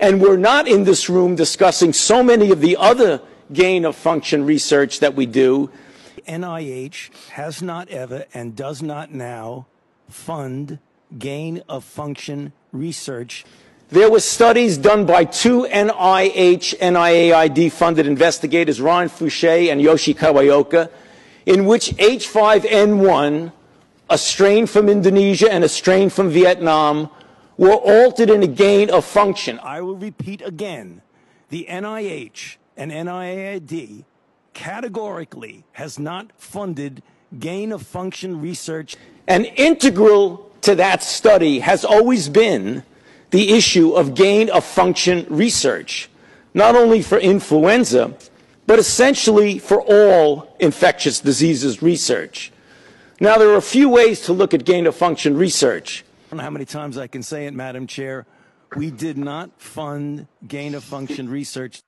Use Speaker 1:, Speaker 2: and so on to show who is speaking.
Speaker 1: And we're not in this room discussing so many of the other gain of function research that we do.
Speaker 2: NIH has not ever and does not now fund gain of function research.
Speaker 1: There were studies done by two NIH, NIAID funded investigators, Ron Fouchier and Yoshi Kawaoka, in which H5N1, a strain from Indonesia and a strain from Vietnam, were altered in a gain of function.
Speaker 2: I will repeat again the NIH and NIAID categorically has not funded gain of function research.
Speaker 1: And integral to that study has always been the issue of gain of function research, not only for influenza, but essentially for all infectious diseases research. Now, there are a few ways to look at gain of function research.
Speaker 2: I don't know how many times I can say it, Madam Chair. We did not fund gain of function research.